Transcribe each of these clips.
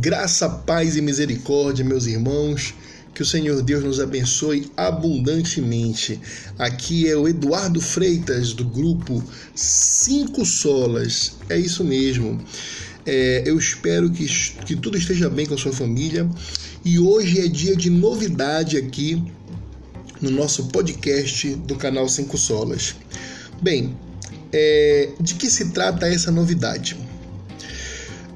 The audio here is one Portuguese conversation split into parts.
Graça, paz e misericórdia, meus irmãos. Que o Senhor Deus nos abençoe abundantemente. Aqui é o Eduardo Freitas, do grupo Cinco Solas. É isso mesmo. É, eu espero que, que tudo esteja bem com a sua família. E hoje é dia de novidade aqui no nosso podcast do canal Cinco Solas. Bem, é, de que se trata essa novidade?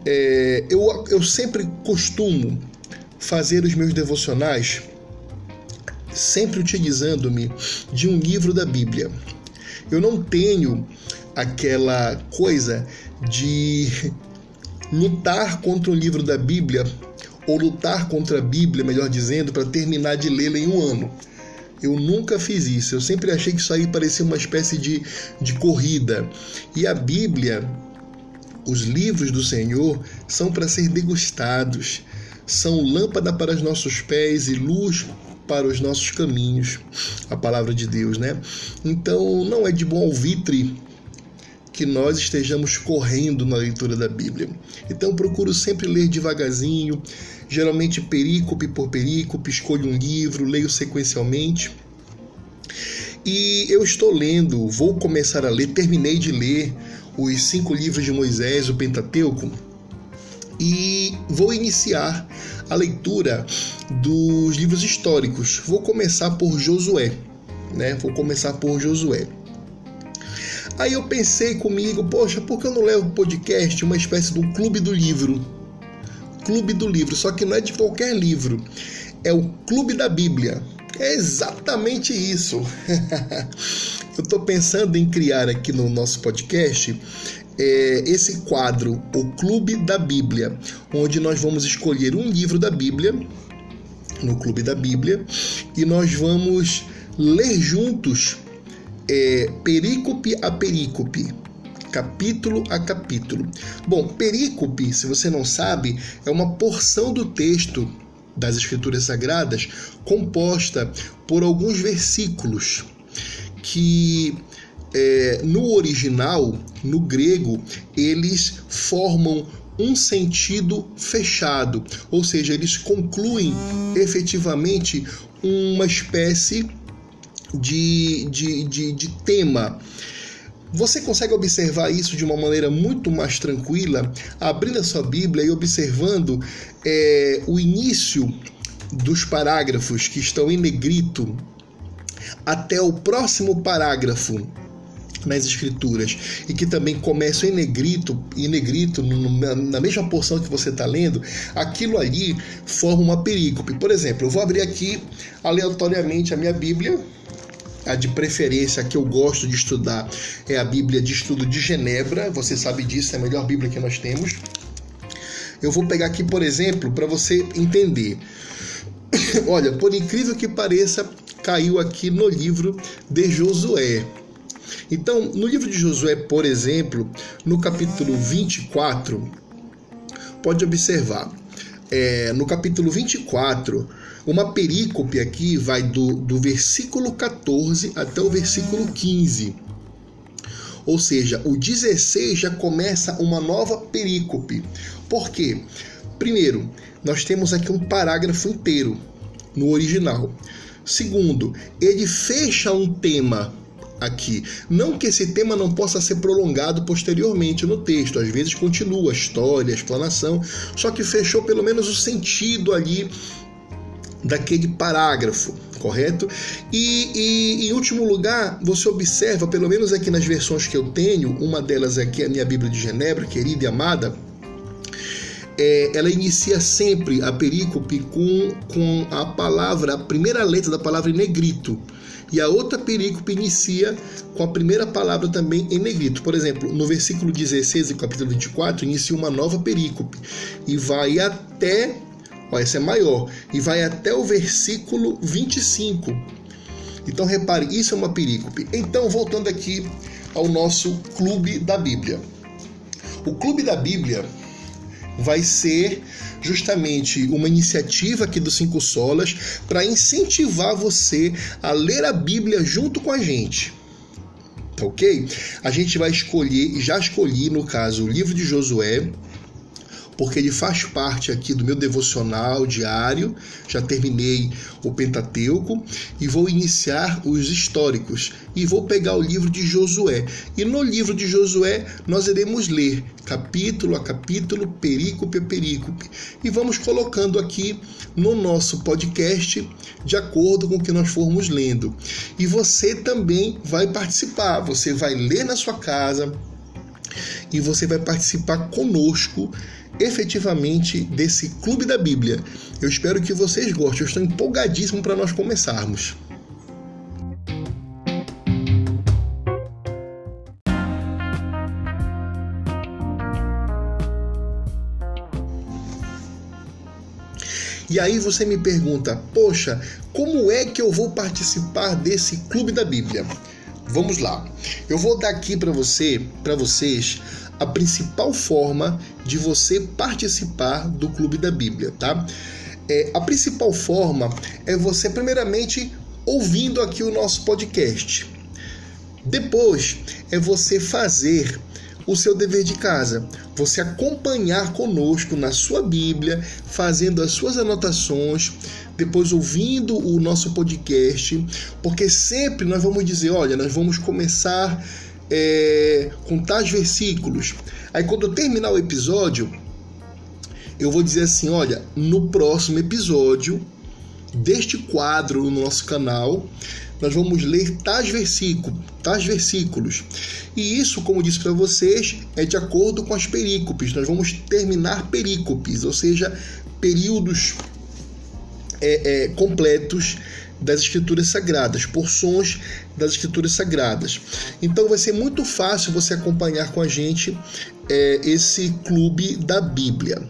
É, eu, eu sempre costumo fazer os meus devocionais sempre utilizando-me de um livro da Bíblia. Eu não tenho aquela coisa de lutar contra um livro da Bíblia ou lutar contra a Bíblia, melhor dizendo, para terminar de lê-la em um ano. Eu nunca fiz isso. Eu sempre achei que isso aí parecia uma espécie de, de corrida. E a Bíblia, os livros do Senhor, são para ser degustados. São lâmpada para os nossos pés e luz para os nossos caminhos. A palavra de Deus, né? Então, não é de bom alvitre que nós estejamos correndo na leitura da Bíblia. Então procuro sempre ler devagarzinho, geralmente perícope por perícope, escolho um livro, leio sequencialmente. E eu estou lendo, vou começar a ler, terminei de ler os cinco livros de Moisés, o Pentateuco, e vou iniciar a leitura dos livros históricos. Vou começar por Josué, né? Vou começar por Josué. Aí eu pensei comigo, poxa, por que eu não levo podcast uma espécie um clube do livro? Clube do livro, só que não é de qualquer livro, é o Clube da Bíblia. É exatamente isso. eu estou pensando em criar aqui no nosso podcast é, esse quadro, o Clube da Bíblia, onde nós vamos escolher um livro da Bíblia, no Clube da Bíblia, e nós vamos ler juntos é, perícope a perícope, capítulo a capítulo. Bom, perícope, se você não sabe, é uma porção do texto das Escrituras Sagradas composta por alguns versículos que é, no original, no grego, eles formam um sentido fechado, ou seja, eles concluem efetivamente uma espécie de, de, de, de tema. Você consegue observar isso de uma maneira muito mais tranquila, abrindo a sua Bíblia e observando é, o início dos parágrafos que estão em negrito até o próximo parágrafo nas escrituras e que também começam em negrito, em negrito na mesma porção que você está lendo, aquilo ali forma uma perícope. Por exemplo, eu vou abrir aqui aleatoriamente a minha Bíblia a de preferência que eu gosto de estudar é a Bíblia de Estudo de Genebra. Você sabe disso, é a melhor Bíblia que nós temos. Eu vou pegar aqui, por exemplo, para você entender. Olha, por incrível que pareça, caiu aqui no livro de Josué. Então, no livro de Josué, por exemplo, no capítulo 24, pode observar, é, no capítulo 24, uma perícope aqui vai do, do versículo 14 até o versículo 15. Ou seja, o 16 já começa uma nova perícope. Por quê? Primeiro, nós temos aqui um parágrafo inteiro no original. Segundo, ele fecha um tema aqui. Não que esse tema não possa ser prolongado posteriormente no texto, às vezes continua a história, a explanação, só que fechou pelo menos o sentido ali daquele parágrafo, correto? E, e, em último lugar, você observa, pelo menos aqui nas versões que eu tenho, uma delas aqui é a minha Bíblia de Genebra, querida e amada, é, ela inicia sempre a perícope com, com a palavra, a primeira letra da palavra em negrito. E a outra perícope inicia com a primeira palavra também em negrito. Por exemplo, no versículo 16 do capítulo 24, inicia uma nova perícope e vai até Ó, essa é maior. E vai até o versículo 25. Então repare, isso é uma perícope. Então, voltando aqui ao nosso clube da Bíblia. O clube da Bíblia vai ser justamente uma iniciativa aqui do Cinco Solas para incentivar você a ler a Bíblia junto com a gente. Tá ok? A gente vai escolher, já escolhi no caso, o livro de Josué, porque ele faz parte aqui do meu devocional diário. Já terminei o Pentateuco e vou iniciar os históricos e vou pegar o livro de Josué. E no livro de Josué nós iremos ler capítulo a capítulo, perícope a perícope, e vamos colocando aqui no nosso podcast de acordo com o que nós formos lendo. E você também vai participar, você vai ler na sua casa e você vai participar conosco efetivamente desse Clube da Bíblia. Eu espero que vocês gostem, eu estou empolgadíssimo para nós começarmos. E aí você me pergunta: "Poxa, como é que eu vou participar desse Clube da Bíblia?" Vamos lá. Eu vou dar aqui para você, para vocês, a principal forma de você participar do Clube da Bíblia, tá? É, a principal forma é você, primeiramente, ouvindo aqui o nosso podcast. Depois é você fazer o seu dever de casa, você acompanhar conosco na sua Bíblia, fazendo as suas anotações, depois ouvindo o nosso podcast, porque sempre nós vamos dizer: olha, nós vamos começar é, com tais versículos. Aí quando eu terminar o episódio, eu vou dizer assim: olha, no próximo episódio deste quadro no nosso canal, nós vamos ler tais versículos, tais versículos. E isso, como disse para vocês, é de acordo com as perícopes. Nós vamos terminar perícopes, ou seja, períodos é, é, completos das escrituras sagradas, porções das escrituras sagradas. Então vai ser muito fácil você acompanhar com a gente é, esse clube da Bíblia.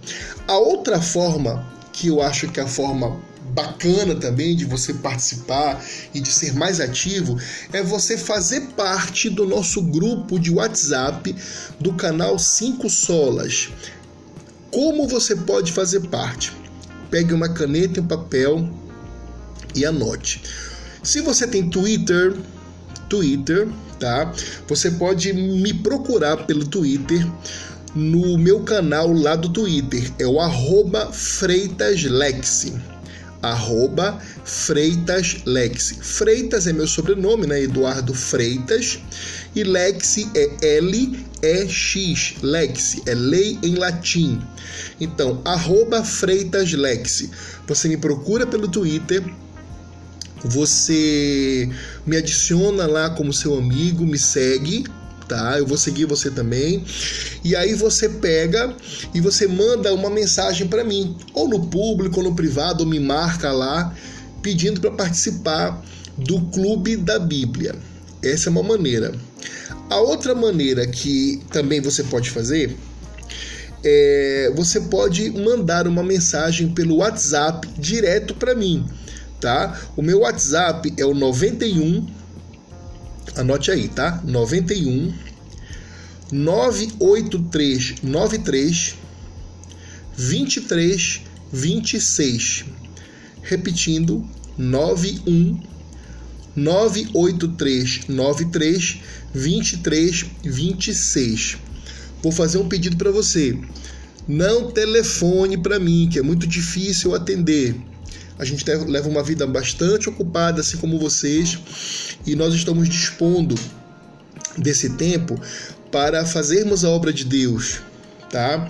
A outra forma que eu acho que é a forma bacana também de você participar e de ser mais ativo é você fazer parte do nosso grupo de WhatsApp do canal 5 Solas. Como você pode fazer parte? Pegue uma caneta e um papel e anote. Se você tem Twitter, Twitter, tá? Você pode me procurar pelo Twitter no meu canal lá do Twitter, é o FreitasLexi arroba Freitas Lexi. Freitas é meu sobrenome, né? Eduardo Freitas. E Lexi é L-E-X. Lexi é lei em latim. Então, arroba Freitas Lexi. Você me procura pelo Twitter. Você me adiciona lá como seu amigo, me segue, tá? Eu vou seguir você também. E aí você pega e você manda uma mensagem para mim, ou no público, ou no privado, ou me marca lá pedindo para participar do Clube da Bíblia. Essa é uma maneira. A outra maneira que também você pode fazer é você pode mandar uma mensagem pelo WhatsApp direto para mim, tá? O meu WhatsApp é o 91 Anote aí, tá? 91 98393 23 26. Repetindo, 91 98393 23 26. Vou fazer um pedido para você. Não telefone para mim, que é muito difícil atender. A gente leva uma vida bastante ocupada, assim como vocês, e nós estamos dispondo desse tempo para fazermos a obra de Deus, tá?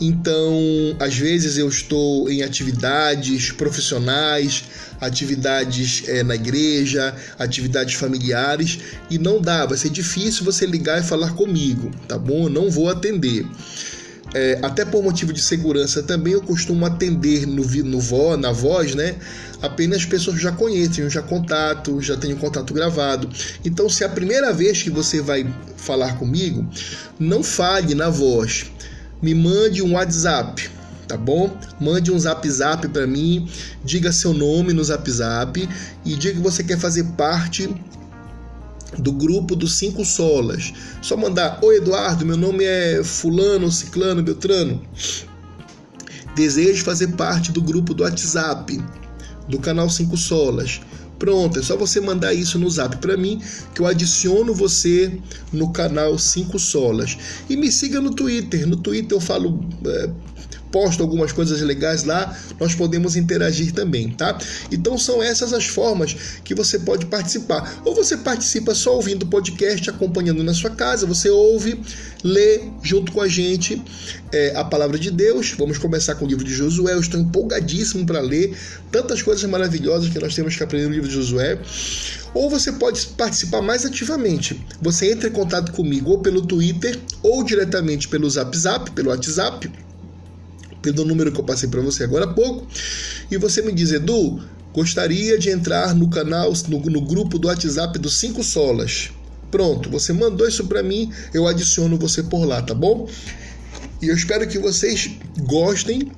Então, às vezes eu estou em atividades profissionais, atividades é, na igreja, atividades familiares e não dá, vai ser difícil você ligar e falar comigo, tá bom? Eu não vou atender. É, até por motivo de segurança também eu costumo atender no, no vo, na voz, né? Apenas pessoas que já conhecem, já contato, já tenho contato gravado. Então, se é a primeira vez que você vai falar comigo, não fale na voz. Me mande um WhatsApp, tá bom? Mande um zap zap para mim, diga seu nome no zap zap e diga que você quer fazer parte do grupo dos cinco solas. Só mandar: Oi Eduardo, meu nome é Fulano, Ciclano, Beltrano. Desejo fazer parte do grupo do WhatsApp do canal Cinco Solas. Pronto, é só você mandar isso no zap para mim, que eu adiciono você no canal 5 Solas. E me siga no Twitter. No Twitter eu falo. É, posto algumas coisas legais lá, nós podemos interagir também, tá? Então são essas as formas que você pode participar. Ou você participa só ouvindo o podcast, acompanhando na sua casa, você ouve, lê junto com a gente é, a palavra de Deus. Vamos começar com o livro de Josué. Eu estou empolgadíssimo para ler tantas coisas maravilhosas que nós temos que aprender no livro de Josué. Ou você pode participar mais ativamente. Você entra em contato comigo ou pelo Twitter ou diretamente pelo Zap Zap, pelo WhatsApp pelo número que eu passei para você agora há pouco, e você me diz, Edu, gostaria de entrar no canal, no, no grupo do WhatsApp dos 5 Solas. Pronto, você mandou isso para mim, eu adiciono você por lá, tá bom? E eu espero que vocês gostem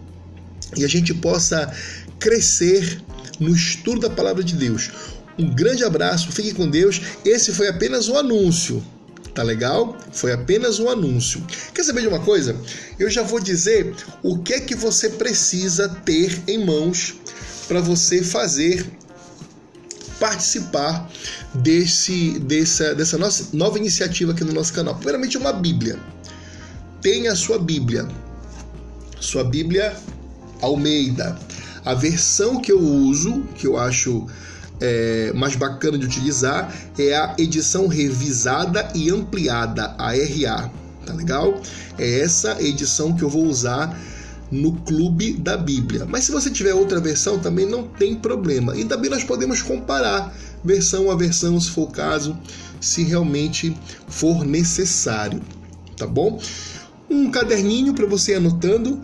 e a gente possa crescer no estudo da palavra de Deus. Um grande abraço, fique com Deus. Esse foi apenas um anúncio. Tá legal? Foi apenas um anúncio. Quer saber de uma coisa? Eu já vou dizer o que é que você precisa ter em mãos para você fazer participar desse, dessa, dessa nossa nova iniciativa aqui no nosso canal. Primeiramente, uma Bíblia. Tenha a sua Bíblia. Sua Bíblia Almeida. A versão que eu uso, que eu acho é, mais bacana de utilizar é a edição revisada e ampliada, a RA, tá legal? É essa edição que eu vou usar no Clube da Bíblia. Mas se você tiver outra versão, também não tem problema. E também nós podemos comparar versão a versão, se for o caso, se realmente for necessário, tá bom? Um caderninho para você anotando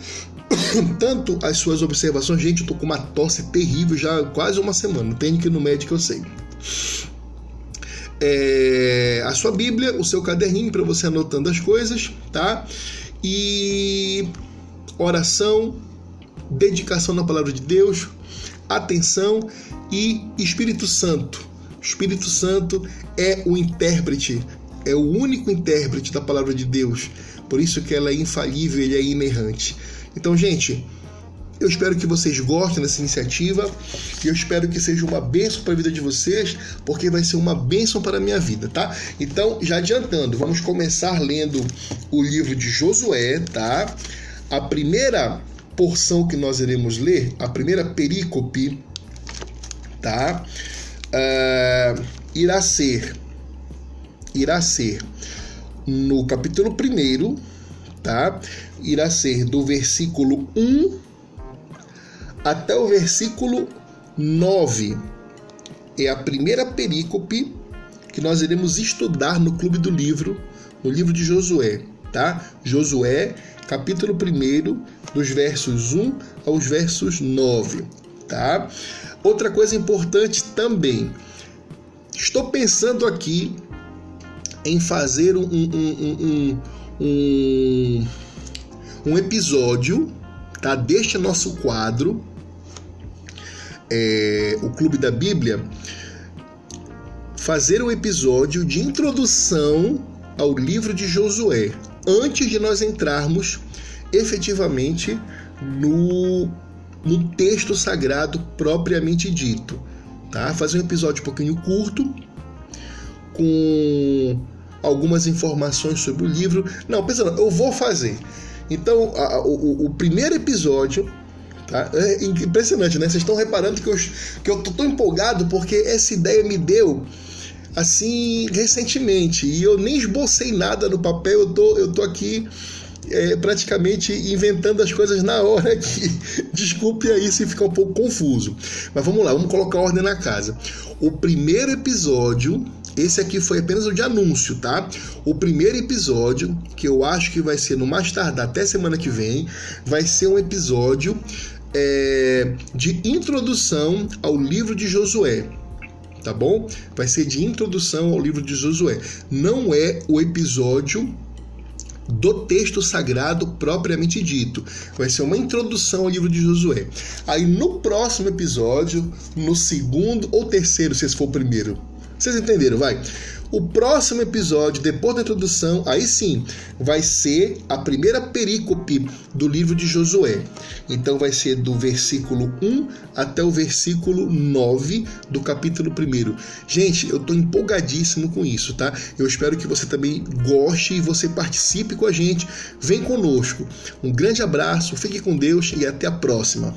tanto as suas observações. Gente, eu tô com uma tosse terrível já quase uma semana. Tenho que ir no médico, eu sei. É, a sua Bíblia, o seu caderninho para você anotando as coisas, tá? E oração, dedicação na palavra de Deus, atenção e Espírito Santo. Espírito Santo é o intérprete, é o único intérprete da palavra de Deus. Por isso que ela é infalível, ele é inerrante. Então, gente, eu espero que vocês gostem dessa iniciativa e eu espero que seja uma bênção para a vida de vocês, porque vai ser uma bênção para a minha vida, tá? Então, já adiantando, vamos começar lendo o livro de Josué, tá? A primeira porção que nós iremos ler, a primeira perícope, tá? Uh, irá ser, irá ser no capítulo 1, tá? Irá ser do versículo 1 até o versículo 9. É a primeira perícope que nós iremos estudar no Clube do Livro, no livro de Josué, tá? Josué, capítulo 1, dos versos 1 aos versos 9, tá? Outra coisa importante também, estou pensando aqui em fazer um, um, um, um, um episódio tá, deste nosso quadro, é, o Clube da Bíblia, fazer um episódio de introdução ao livro de Josué, antes de nós entrarmos efetivamente no, no texto sagrado propriamente dito. Tá? Fazer um episódio um pouquinho curto, com algumas informações sobre o livro. Não, pensando, eu vou fazer. Então, a, o, o, primeiro episódio. Tá? É impressionante, né? Vocês estão reparando que eu, que eu tô tão empolgado porque essa ideia me deu assim recentemente e eu nem esbocei nada no papel, eu tô, eu tô aqui é, praticamente inventando as coisas na hora. Desculpe aí se ficar um pouco confuso. Mas vamos lá, vamos colocar ordem na casa. O primeiro episódio esse aqui foi apenas o de anúncio, tá? O primeiro episódio, que eu acho que vai ser no mais tardar até semana que vem, vai ser um episódio é, de introdução ao livro de Josué. Tá bom? Vai ser de introdução ao livro de Josué. Não é o episódio do texto sagrado propriamente dito. Vai ser uma introdução ao livro de Josué. Aí no próximo episódio, no segundo ou terceiro, se esse for o primeiro, vocês entenderam, vai? O próximo episódio, depois da introdução, aí sim, vai ser a primeira perícope do livro de Josué. Então vai ser do versículo 1 até o versículo 9 do capítulo 1. Gente, eu estou empolgadíssimo com isso, tá? Eu espero que você também goste e você participe com a gente. Vem conosco. Um grande abraço, fique com Deus e até a próxima.